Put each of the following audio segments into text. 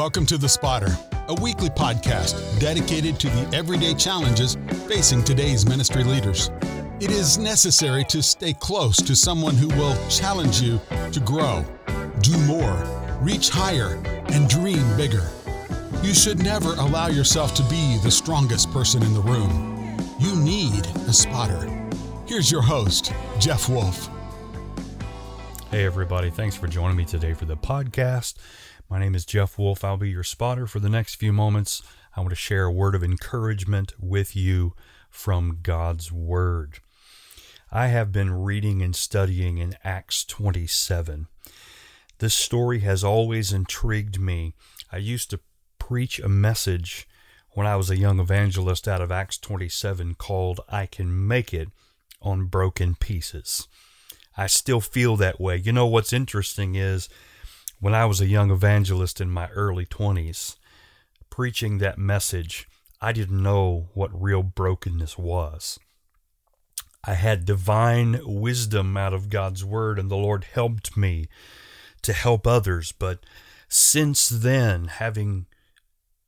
Welcome to The Spotter, a weekly podcast dedicated to the everyday challenges facing today's ministry leaders. It is necessary to stay close to someone who will challenge you to grow, do more, reach higher, and dream bigger. You should never allow yourself to be the strongest person in the room. You need a spotter. Here's your host, Jeff Wolf. Hey, everybody. Thanks for joining me today for the podcast. My name is Jeff Wolf. I'll be your spotter for the next few moments. I want to share a word of encouragement with you from God's Word. I have been reading and studying in Acts 27. This story has always intrigued me. I used to preach a message when I was a young evangelist out of Acts 27 called I Can Make It on Broken Pieces. I still feel that way. You know what's interesting is when I was a young evangelist in my early 20s, preaching that message, I didn't know what real brokenness was. I had divine wisdom out of God's Word, and the Lord helped me to help others. But since then, having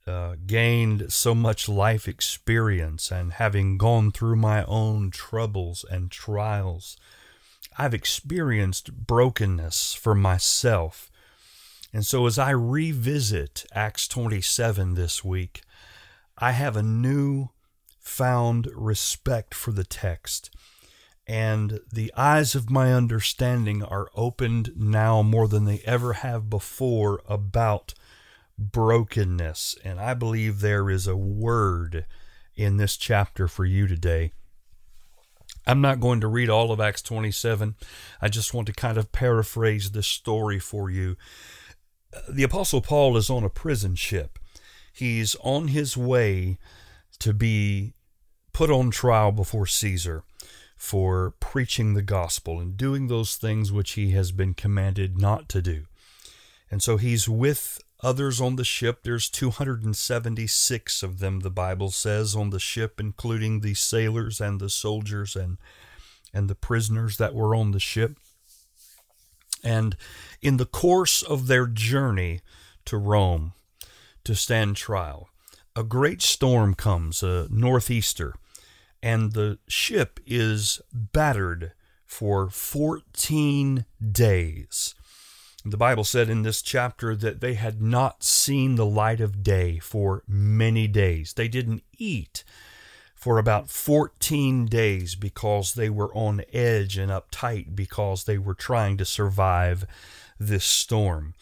uh, gained so much life experience and having gone through my own troubles and trials, I've experienced brokenness for myself and so as I revisit Acts 27 this week, I have a new found respect for the text. And the eyes of my understanding are opened now more than they ever have before about brokenness. And I believe there is a word in this chapter for you today. I'm not going to read all of Acts 27. I just want to kind of paraphrase this story for you the Apostle Paul is on a prison ship. He's on his way to be put on trial before Caesar for preaching the gospel and doing those things which he has been commanded not to do. And so he's with others on the ship. There's 276 of them, the Bible says, on the ship, including the sailors and the soldiers and, and the prisoners that were on the ship. And in the course of their journey to Rome to stand trial, a great storm comes, a northeaster, and the ship is battered for 14 days. The Bible said in this chapter that they had not seen the light of day for many days. They didn't eat for about 14 days because they were on edge and uptight because they were trying to survive this storm.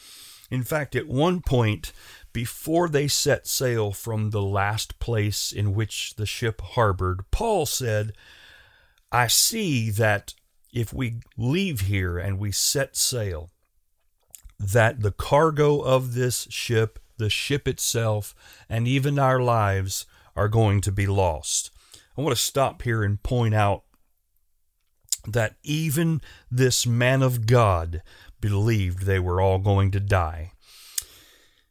In fact, at one point, before they set sail from the last place in which the ship harbored, Paul said, I see that if we leave here and we set sail, that the cargo of this ship, the ship itself, and even our lives are going to be lost. I want to stop here and point out that even this man of God believed they were all going to die.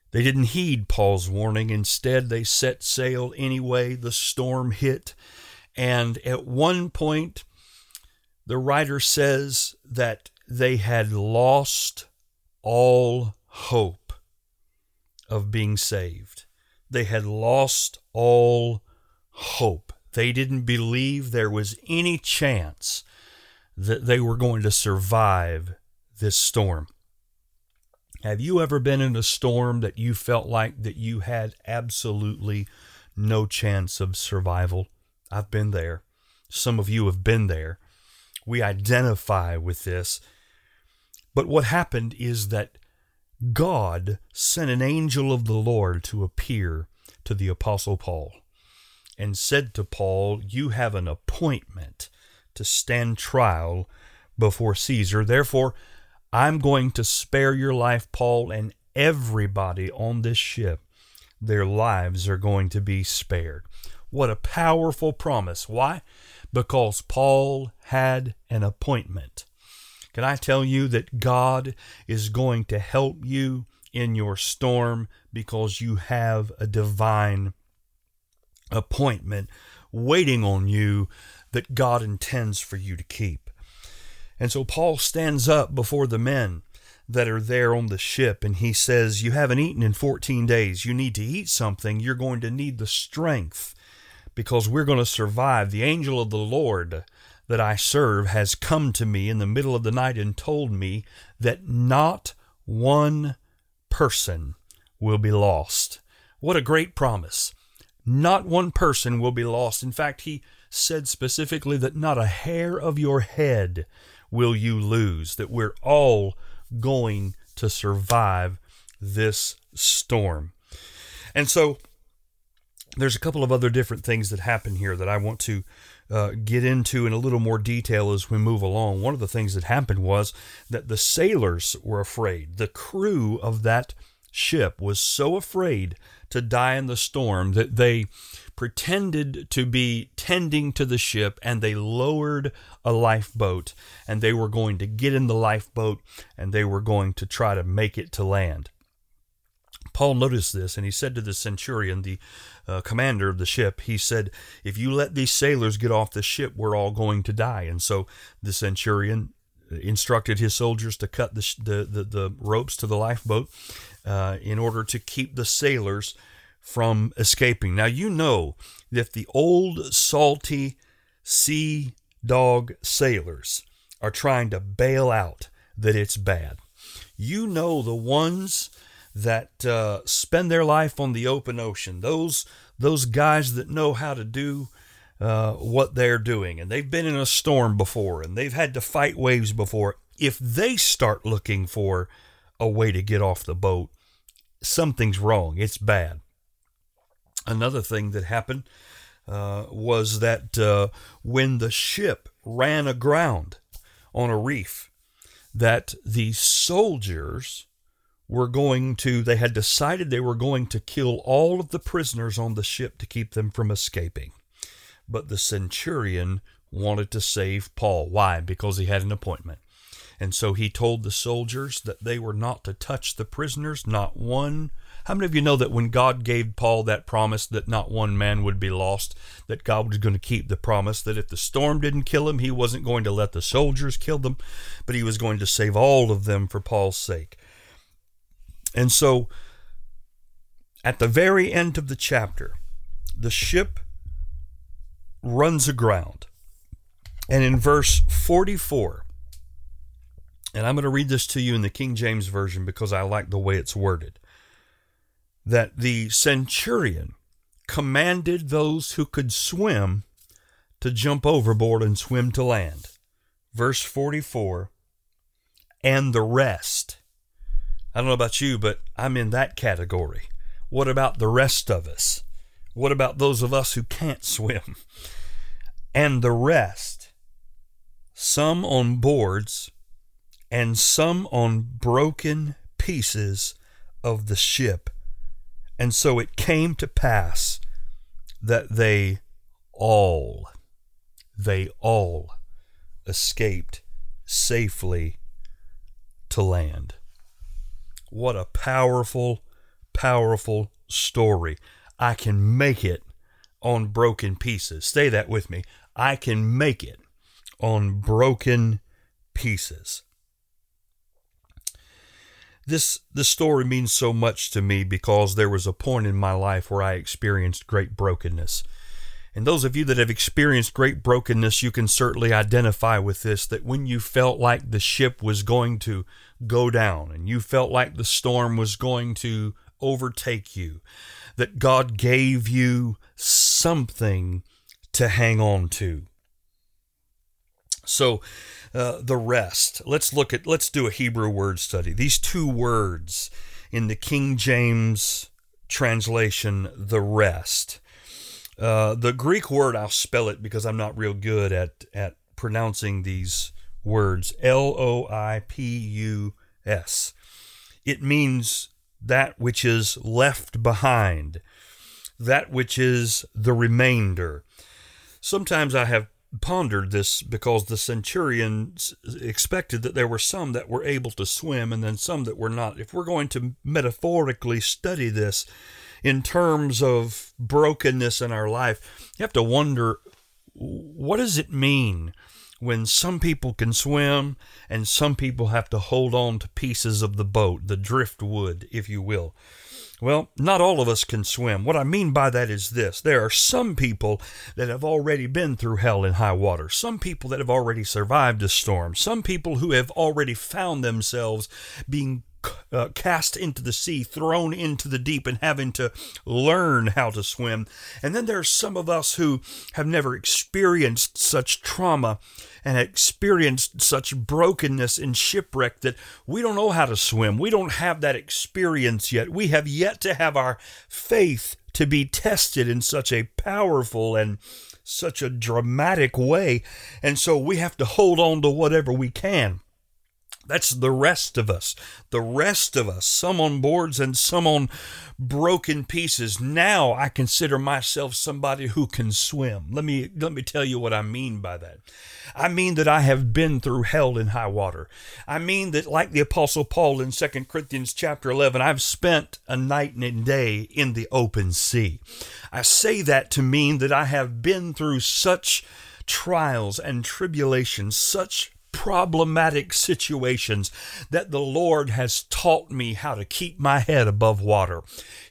They didn't heed Paul's warning. Instead, they set sail anyway. The storm hit. And at one point, the writer says that they had lost all hope of being saved. They had lost all hope. They didn't believe there was any chance that they were going to survive this storm. Have you ever been in a storm that you felt like that you had absolutely no chance of survival? I've been there. Some of you have been there. We identify with this. But what happened is that God sent an angel of the Lord to appear to the Apostle Paul and said to Paul, You have an appointment to stand trial before Caesar. Therefore, I'm going to spare your life, Paul, and everybody on this ship, their lives are going to be spared. What a powerful promise. Why? Because Paul had an appointment. Can I tell you that God is going to help you in your storm because you have a divine appointment waiting on you that God intends for you to keep. And so Paul stands up before the men that are there on the ship, and he says, You haven't eaten in 14 days. You need to eat something. You're going to need the strength because we're going to survive. The angel of the Lord that I serve has come to me in the middle of the night and told me that not one person will be lost. What a great promise. Not one person will be lost. In fact, he said specifically that not a hair of your head will you lose, that we're all going to survive this storm. And so there's a couple of other different things that happen here that I want to uh, get into in a little more detail as we move along. One of the things that happened was that the sailors were afraid. The crew of that ship was so afraid to die in the storm that they pretended to be tending to the ship and they lowered a lifeboat and they were going to get in the lifeboat and they were going to try to make it to land. Paul noticed this and he said to the centurion, the uh, commander of the ship, he said, If you let these sailors get off the ship, we're all going to die. And so the centurion instructed his soldiers to cut the, the, the, the ropes to the lifeboat uh, in order to keep the sailors from escaping. Now, you know that the old salty sea dog sailors are trying to bail out that it's bad. You know the ones that uh, spend their life on the open ocean, those those guys that know how to do uh, what they're doing, and they've been in a storm before, and they've had to fight waves before. If they start looking for a way to get off the boat, something's wrong. It's bad. Another thing that happened uh, was that uh, when the ship ran aground on a reef, that the soldiers were going to, they had decided they were going to kill all of the prisoners on the ship to keep them from escaping. But the centurion wanted to save Paul. Why? Because he had an appointment. And so he told the soldiers that they were not to touch the prisoners, not one. How many of you know that when God gave Paul that promise that not one man would be lost, that God was going to keep the promise, that if the storm didn't kill him, he wasn't going to let the soldiers kill them, but he was going to save all of them for Paul's sake. And so, at the very end of the chapter, the ship runs aground. And in verse 44, and I'm going to read this to you in the King James Version because I like the way it's worded, that the centurion commanded those who could swim to jump overboard and swim to land. Verse 44, and the rest I don't know about you, but I'm in that category. What about the rest of us? What about those of us who can't swim? And the rest, some on boards and some on broken pieces of the ship. And so it came to pass that they all, they all escaped safely to land. What a powerful, powerful story. I can make it on broken pieces. Stay that with me. I can make it on broken pieces. This this story means so much to me because there was a point in my life where I experienced great brokenness. And those of you that have experienced great brokenness, you can certainly identify with this that when you felt like the ship was going to go down and you felt like the storm was going to overtake you, that God gave you something to hang on to. So, uh, the rest. Let's look at, let's do a Hebrew word study. These two words in the King James translation, the rest. Uh, the Greek word, I'll spell it because I'm not real good at, at pronouncing these words L O I P U S. It means that which is left behind, that which is the remainder. Sometimes I have pondered this because the centurions expected that there were some that were able to swim and then some that were not. If we're going to metaphorically study this in terms of brokenness in our life, you have to wonder what does it mean when some people can swim and some people have to hold on to pieces of the boat, the driftwood, if you will. Well, not all of us can swim. What I mean by that is this. There are some people that have already been through hell and high water, some people that have already survived a storm, some people who have already found themselves being uh, cast into the sea, thrown into the deep, and having to learn how to swim. And then there's some of us who have never experienced such trauma and experienced such brokenness and shipwreck that we don't know how to swim. We don't have that experience yet. We have yet to have our faith to be tested in such a powerful and such a dramatic way. And so we have to hold on to whatever we can. That's the rest of us. The rest of us, some on boards and some on broken pieces. Now I consider myself somebody who can swim. Let me let me tell you what I mean by that. I mean that I have been through hell and high water. I mean that like the apostle Paul in 2 Corinthians chapter 11, I've spent a night and a day in the open sea. I say that to mean that I have been through such trials and tribulations, such problematic situations that the Lord has taught me how to keep my head above water.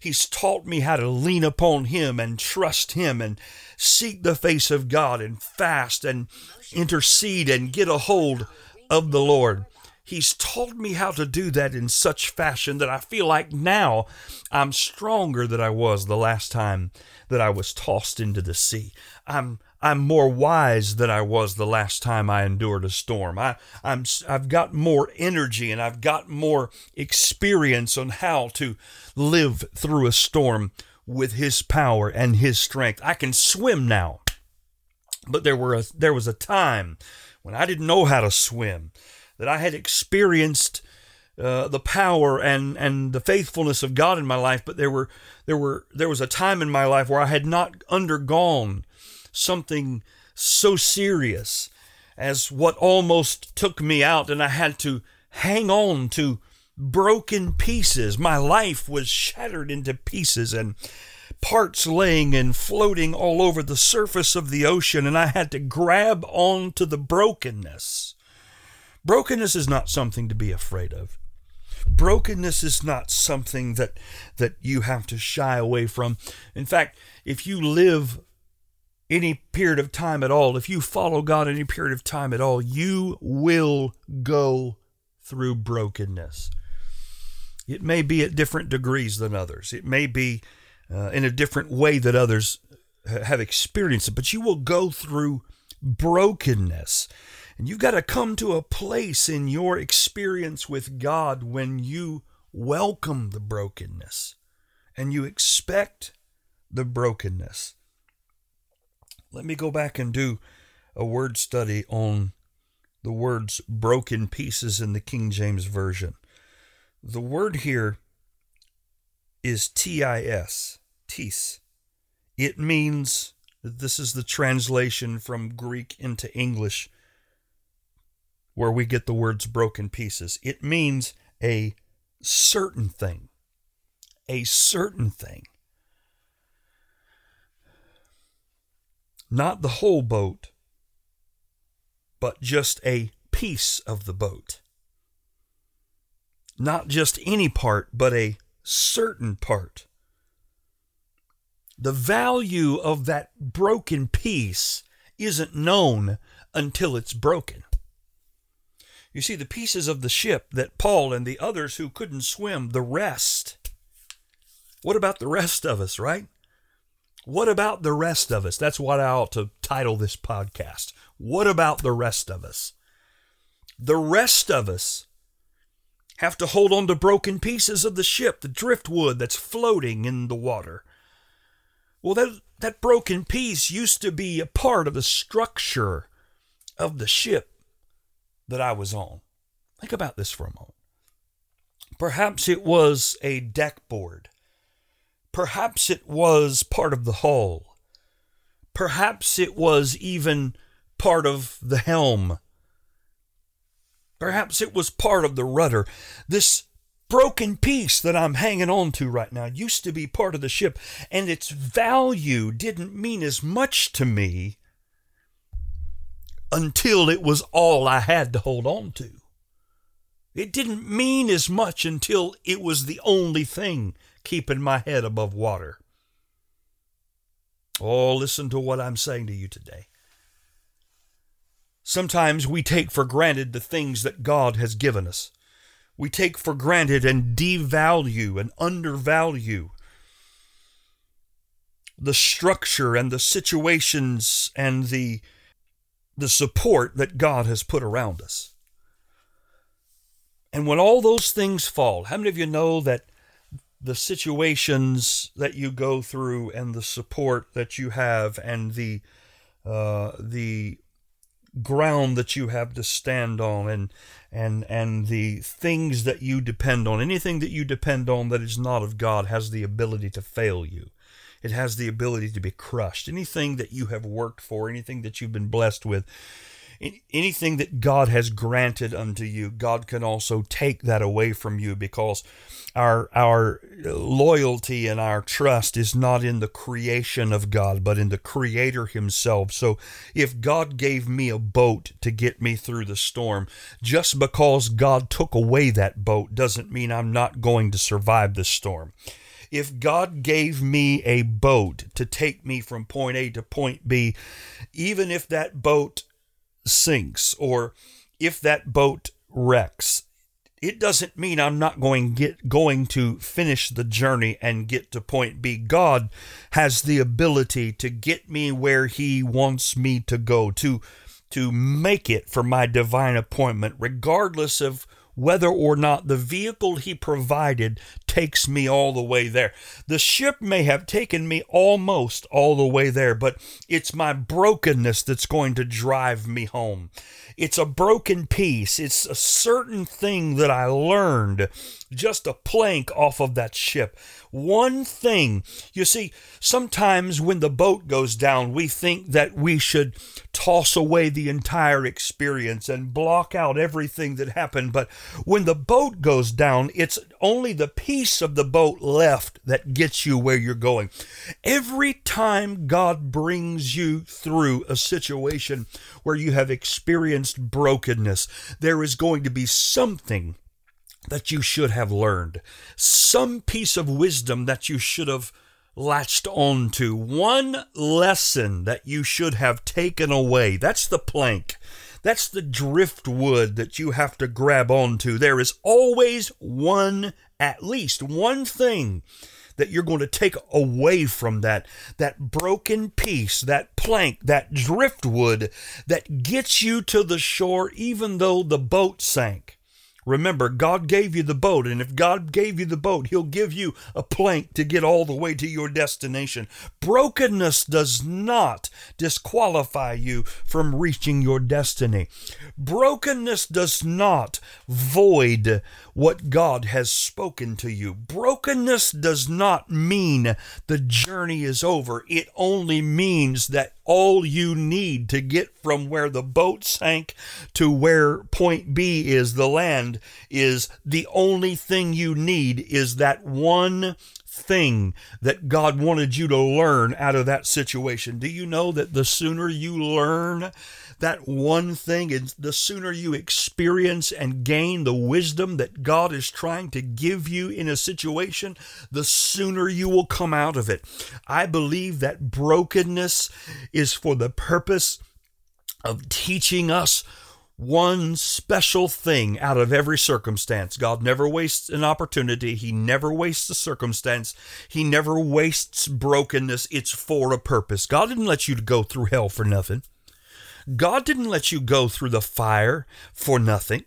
He's taught me how to lean upon Him and trust Him and seek the face of God and fast and intercede and get a hold of the Lord. He's taught me how to do that in such fashion that I feel like now I'm stronger than I was the last time that I was tossed into the sea. I'm I'm more wise than I was the last time I endured a storm. I, I'm, I've got more energy and I've got more experience on how to live through a storm with His power and His strength. I can swim now. But there, were a, there was a time when I didn't know how to swim, that I had experienced uh, the power and and the faithfulness of God in my life, but there were there were there was a time in my life where I had not undergone something so serious as what almost took me out, and I had to hang on to broken pieces. My life was shattered into pieces and parts laying and floating all over the surface of the ocean, and I had to grab on to the brokenness. Brokenness is not something to be afraid of. Brokenness is not something that that you have to shy away from. In fact, if you live any period of time at all, if you follow God any period of time at all, you will go through brokenness. It may be at different degrees than others. It may be uh, in a different way that others have experienced it, but you will go through brokenness. And you've got to come to a place in your experience with God when you welcome the brokenness and you expect the brokenness. Let me go back and do a word study on the words broken pieces in the King James Version. The word here is TIS, tis. It means, this is the translation from Greek into English, where we get the words broken pieces. It means a certain thing. A certain thing. Not the whole boat, but just a piece of the boat. Not just any part, but a certain part. The value of that broken piece isn't known until it's broken. You see, the pieces of the ship that Paul and the others who couldn't swim, the rest. What about the rest of us, right? What about the rest of us? That's what I ought to title this podcast. What about the rest of us? The rest of us have to hold on to broken pieces of the ship, the driftwood that's floating in the water. Well, that, that broken piece used to be a part of the structure of the ship that I was on. Think about this for a moment. Perhaps it was a deck board Perhaps it was part of the hull. Perhaps it was even part of the helm. Perhaps it was part of the rudder. This broken piece that I'm hanging on to right now used to be part of the ship, and its value didn't mean as much to me until it was all I had to hold on to. It didn't mean as much until it was the only thing keeping my head above water. Oh, listen to what I'm saying to you today. Sometimes we take for granted the things that God has given us. We take for granted and devalue and undervalue the structure and the situations and the the support that God has put around us. And when all those things fall, how many of you know that the situations that you go through and the support that you have and the uh, the ground that you have to stand on and and and the things that you depend on. Anything that you depend on that is not of God has the ability to fail you. It has the ability to be crushed. Anything that you have worked for anything that you've been blessed with anything that God has granted unto you, God can also take that away from you because our our loyalty and our trust is not in the creation of God, but in the creator himself. So if God gave me a boat to get me through the storm, just because God took away that boat doesn't mean I'm not going to survive the storm if God gave me a boat to take me from point A to point B, even if that boat sinks or if that boat wrecks, it doesn't mean I'm not going get going to finish the journey and get to point B. God has the ability to get me where he wants me to go to to make it for my divine appointment regardless of whether or not the vehicle he provided takes me all the way there. The ship may have taken me almost all the way there, but it's my brokenness that's going to drive me home. It's a broken piece. It's a certain thing that I learned just a plank off of that ship. One thing. You see, sometimes when the boat goes down, we think that we should toss away the entire experience and block out everything that happened. But when the boat goes down, it's only the piece of the boat left that gets you where you're going. Every time God brings you through a situation where you have experienced brokenness, there is going to be something that you should have learned, some piece of wisdom that you should have latched on to, one lesson that you should have taken away. That's the plank. That's the driftwood that you have to grab onto. There is always one, at least one thing that you're going to take away from that that broken piece that plank that driftwood that gets you to the shore even though the boat sank Remember, God gave you the boat, and if God gave you the boat, He'll give you a plank to get all the way to your destination. Brokenness does not disqualify you from reaching your destiny. Brokenness does not void what God has spoken to you. Brokenness does not mean the journey is over, it only means that all you need to get from where the boat sank to where point B is, the land, is the only thing you need is that one thing that God wanted you to learn out of that situation. Do you know that the sooner you learn that one thing, and the sooner you experience and gain the wisdom that God is trying to give you in a situation, the sooner you will come out of it. I believe that brokenness is for the purpose of teaching us one special thing out of every circumstance. God never wastes an opportunity. He never wastes a circumstance. He never wastes brokenness. It's for a purpose. God didn't let you go through hell for nothing. God didn't let you go through the fire for nothing.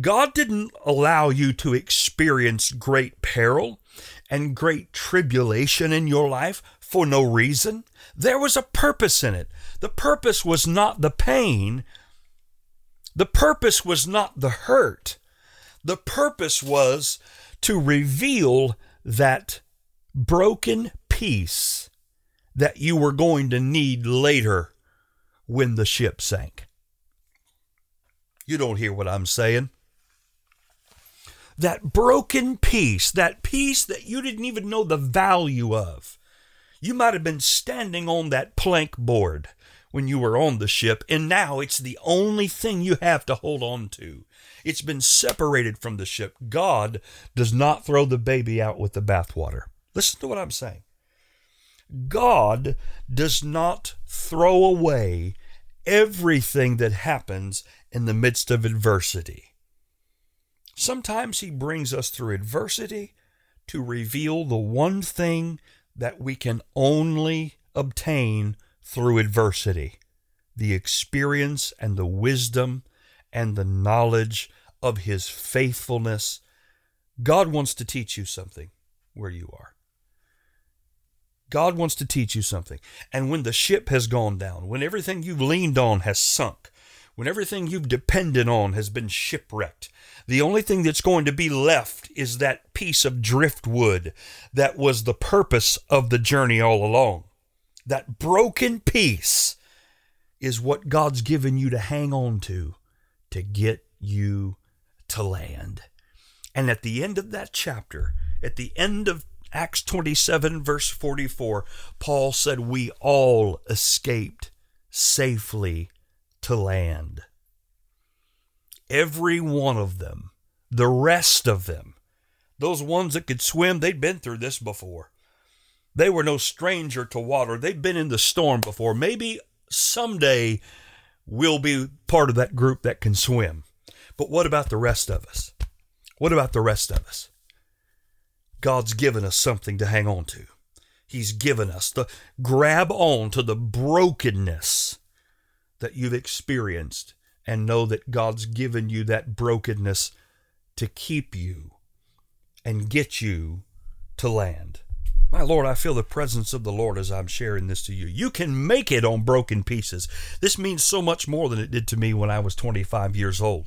God didn't allow you to experience great peril and great tribulation in your life for no reason. There was a purpose in it. The purpose was not the pain, the purpose was not the hurt. The purpose was to reveal that broken piece that you were going to need later when the ship sank. You don't hear what I'm saying. That broken piece, that piece that you didn't even know the value of. You might have been standing on that plank board when you were on the ship, and now it's the only thing you have to hold on to. It's been separated from the ship. God does not throw the baby out with the bathwater. Listen to what I'm saying. God does not throw away everything that happens in the midst of adversity. Sometimes He brings us through adversity to reveal the one thing that we can only obtain through adversity the experience and the wisdom and the knowledge of His faithfulness. God wants to teach you something where you are. God wants to teach you something. And when the ship has gone down, when everything you've leaned on has sunk, when everything you've depended on has been shipwrecked, the only thing that's going to be left is that piece of driftwood that was the purpose of the journey all along. That broken piece is what God's given you to hang on to to get you to land. And at the end of that chapter, at the end of Acts 27, verse 44, Paul said, We all escaped safely to land. Every one of them, the rest of them, those ones that could swim, they'd been through this before. They were no stranger to water. They'd been in the storm before. Maybe someday we'll be part of that group that can swim. But what about the rest of us? What about the rest of us? God's given us something to hang on to. He's given us the grab on to the brokenness that you've experienced and know that God's given you that brokenness to keep you and get you to land. My Lord, I feel the presence of the Lord as I'm sharing this to you. You can make it on broken pieces. This means so much more than it did to me when I was 25 years old.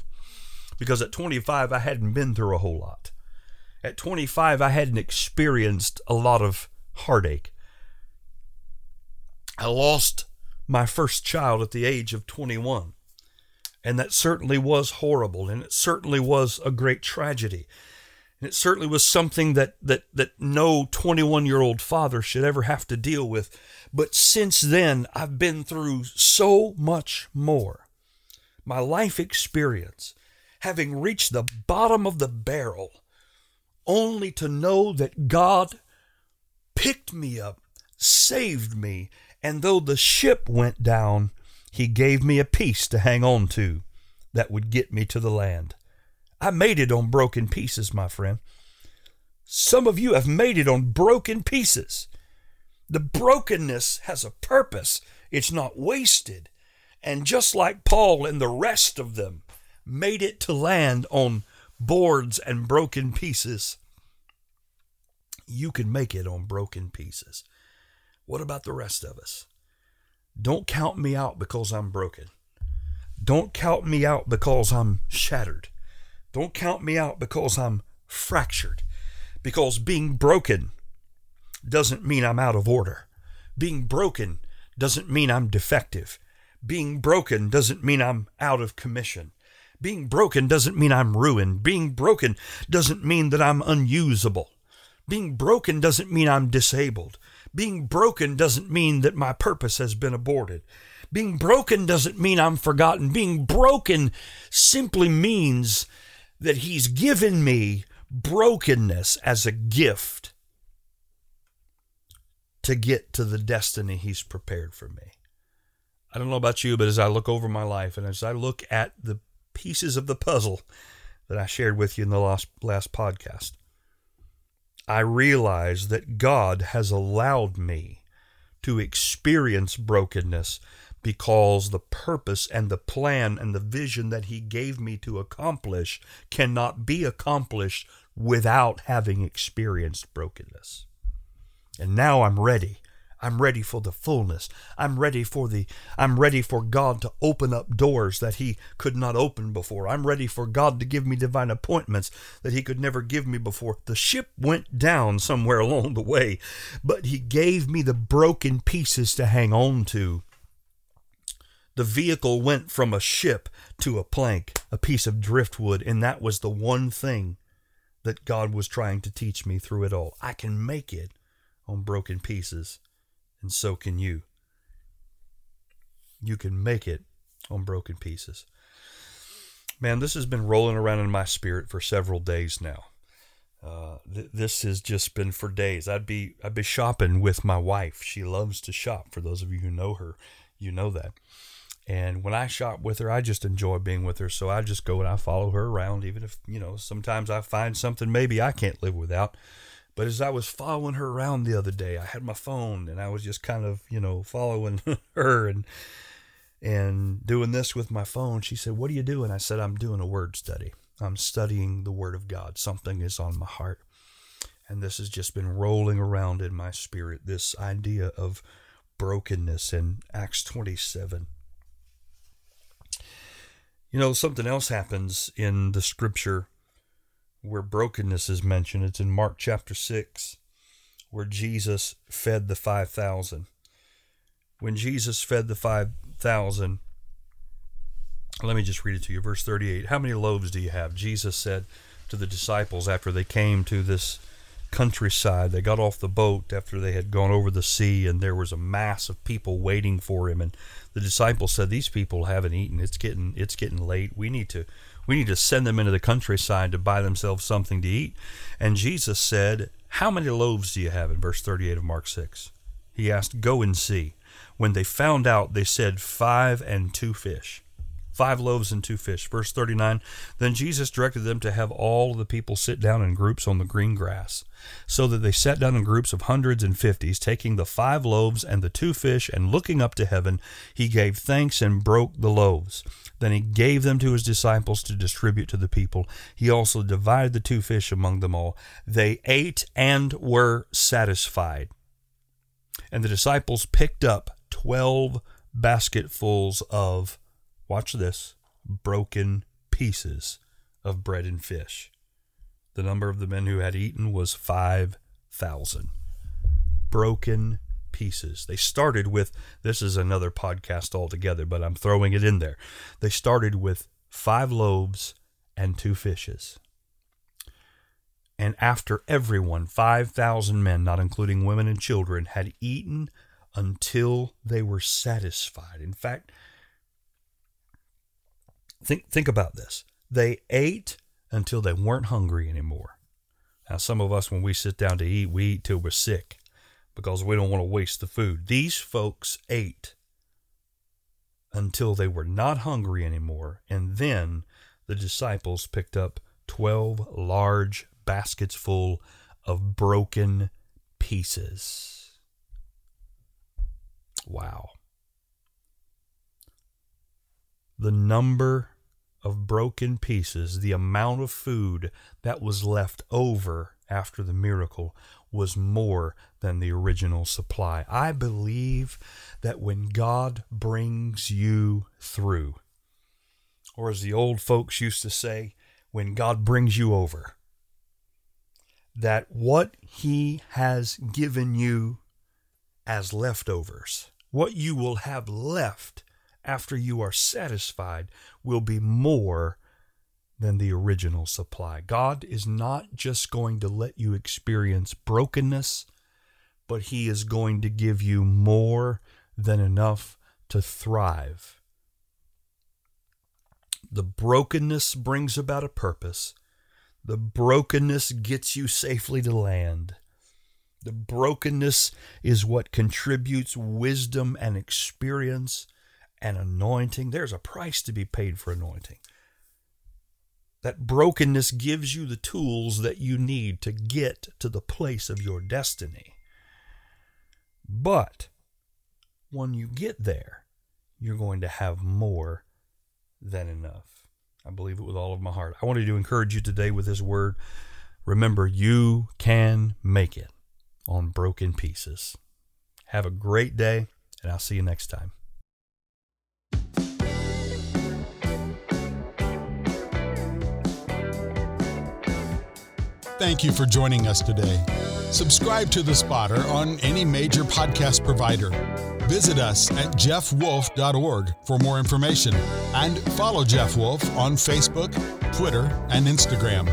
Because at 25, I hadn't been through a whole lot. At 25, I hadn't experienced a lot of heartache. I lost my first child at the age of 21. And that certainly was horrible, and it certainly was a great tragedy. And it certainly was something that, that, that no 21 year old father should ever have to deal with. But since then, I've been through so much more. My life experience, having reached the bottom of the barrel, only to know that God picked me up, saved me, and though the ship went down, he gave me a piece to hang on to that would get me to the land. I made it on broken pieces, my friend. Some of you have made it on broken pieces. The brokenness has a purpose, it's not wasted. And just like Paul and the rest of them made it to land on boards and broken pieces, you can make it on broken pieces. What about the rest of us? Don't count me out because I'm broken. Don't count me out because I'm shattered. Don't count me out because I'm fractured. Because being broken doesn't mean I'm out of order. Being broken doesn't mean I'm defective. Being broken doesn't mean I'm out of commission. Being broken doesn't mean I'm ruined. Being broken doesn't mean that I'm unusable. Being broken doesn't mean I'm disabled. Being broken doesn't mean that my purpose has been aborted. Being broken doesn't mean I'm forgotten. Being broken simply means that He's given me brokenness as a gift to get to the destiny He's prepared for me. I don't know about you, but as I look over my life and as I look at the pieces of the puzzle that I shared with you in the last, last podcast, I realize that God has allowed me to experience brokenness because the purpose and the plan and the vision that He gave me to accomplish cannot be accomplished without having experienced brokenness. And now I'm ready I'm ready for the fullness. I'm ready for the I'm ready for God to open up doors that he could not open before. I'm ready for God to give me divine appointments that he could never give me before. The ship went down somewhere along the way, but he gave me the broken pieces to hang on to. The vehicle went from a ship to a plank, a piece of driftwood, and that was the one thing that God was trying to teach me through it all. I can make it on broken pieces and so can you. You can make it on broken pieces. Man, this has been rolling around in my spirit for several days now. Uh, th- this has just been for days. I'd be I'd be shopping with my wife. She loves to shop. For those of you who know her, you know that. And when I shop with her, I just enjoy being with her. So I just go and I follow her around, even if you know sometimes I find something maybe I can't live without. But as I was following her around the other day, I had my phone and I was just kind of you know following her and and doing this with my phone. She said, "What are you doing?" I said, "I'm doing a word study." I'm studying the Word of God. Something is on my heart. And this has just been rolling around in my spirit this idea of brokenness in Acts 27. You know, something else happens in the scripture where brokenness is mentioned. It's in Mark chapter 6, where Jesus fed the 5,000. When Jesus fed the 5,000, let me just read it to you. Verse 38 How many loaves do you have? Jesus said to the disciples after they came to this countryside. They got off the boat after they had gone over the sea, and there was a mass of people waiting for him. And the disciples said, "These people haven't eaten. It's getting it's getting late. We need to we need to send them into the countryside to buy themselves something to eat." And Jesus said, "How many loaves do you have?" In verse 38 of Mark 6, he asked, "Go and see." When they found out, they said, Five and two fish five loaves and two fish. Verse 39 Then Jesus directed them to have all the people sit down in groups on the green grass, so that they sat down in groups of hundreds and fifties, taking the five loaves and the two fish, and looking up to heaven, he gave thanks and broke the loaves. Then he gave them to his disciples to distribute to the people. He also divided the two fish among them all. They ate and were satisfied. And the disciples picked up twelve basketfuls of watch this, broken pieces of bread and fish. The number of the men who had eaten was 5,000. Broken pieces. They started with this is another podcast altogether, but I'm throwing it in there. They started with five loaves and two fishes. And after everyone, 5,000 men, not including women and children, had eaten until they were satisfied. In fact, Think think about this. They ate until they weren't hungry anymore. Now some of us when we sit down to eat, we eat till we're sick because we don't want to waste the food. These folks ate until they were not hungry anymore, and then the disciples picked up 12 large baskets full of broken pieces. Wow. The number of broken pieces, the amount of food that was left over after the miracle was more than the original supply. I believe that when God brings you through, or as the old folks used to say, when God brings you over, that what He has given you as leftovers, what you will have left after you are satisfied will be more than the original supply. God is not just going to let you experience brokenness, but He is going to give you more than enough to thrive. The brokenness brings about a purpose. The brokenness gets you safely to land. The brokenness is what contributes wisdom and experience and anointing. There's a price to be paid for anointing. That brokenness gives you the tools that you need to get to the place of your destiny. But when you get there, you're going to have more than enough. I believe it with all of my heart. I wanted to encourage you today with this word. Remember, you can make it on broken pieces. Have a great day, and I'll see you next time. Thank you for joining us today. Subscribe to The Spotter on any major podcast provider. Visit us at jeffwolf.org for more information and follow Jeff Wolf on Facebook, Twitter, and Instagram.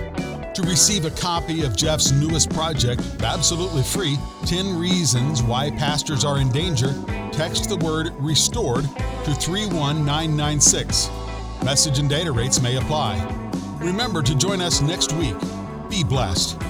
To receive a copy of Jeff's newest project, absolutely free 10 Reasons Why Pastors Are in Danger, text the word restored to 31996. Message and data rates may apply. Remember to join us next week. Be blessed.